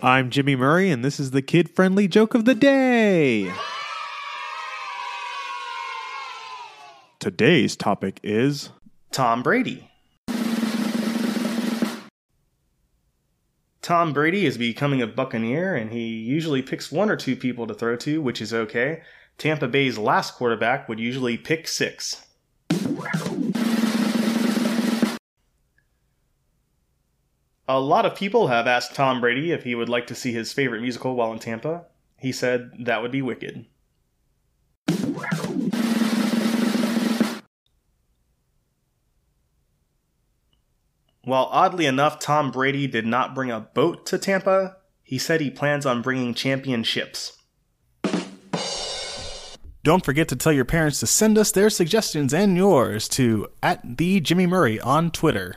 I'm Jimmy Murray, and this is the kid friendly joke of the day. Today's topic is Tom Brady. Tom Brady is becoming a Buccaneer, and he usually picks one or two people to throw to, which is okay. Tampa Bay's last quarterback would usually pick six. A lot of people have asked Tom Brady if he would like to see his favorite musical while in Tampa. He said that would be wicked. While oddly enough, Tom Brady did not bring a boat to Tampa, he said he plans on bringing championships. Don't forget to tell your parents to send us their suggestions and yours to at the Jimmy Murray on Twitter.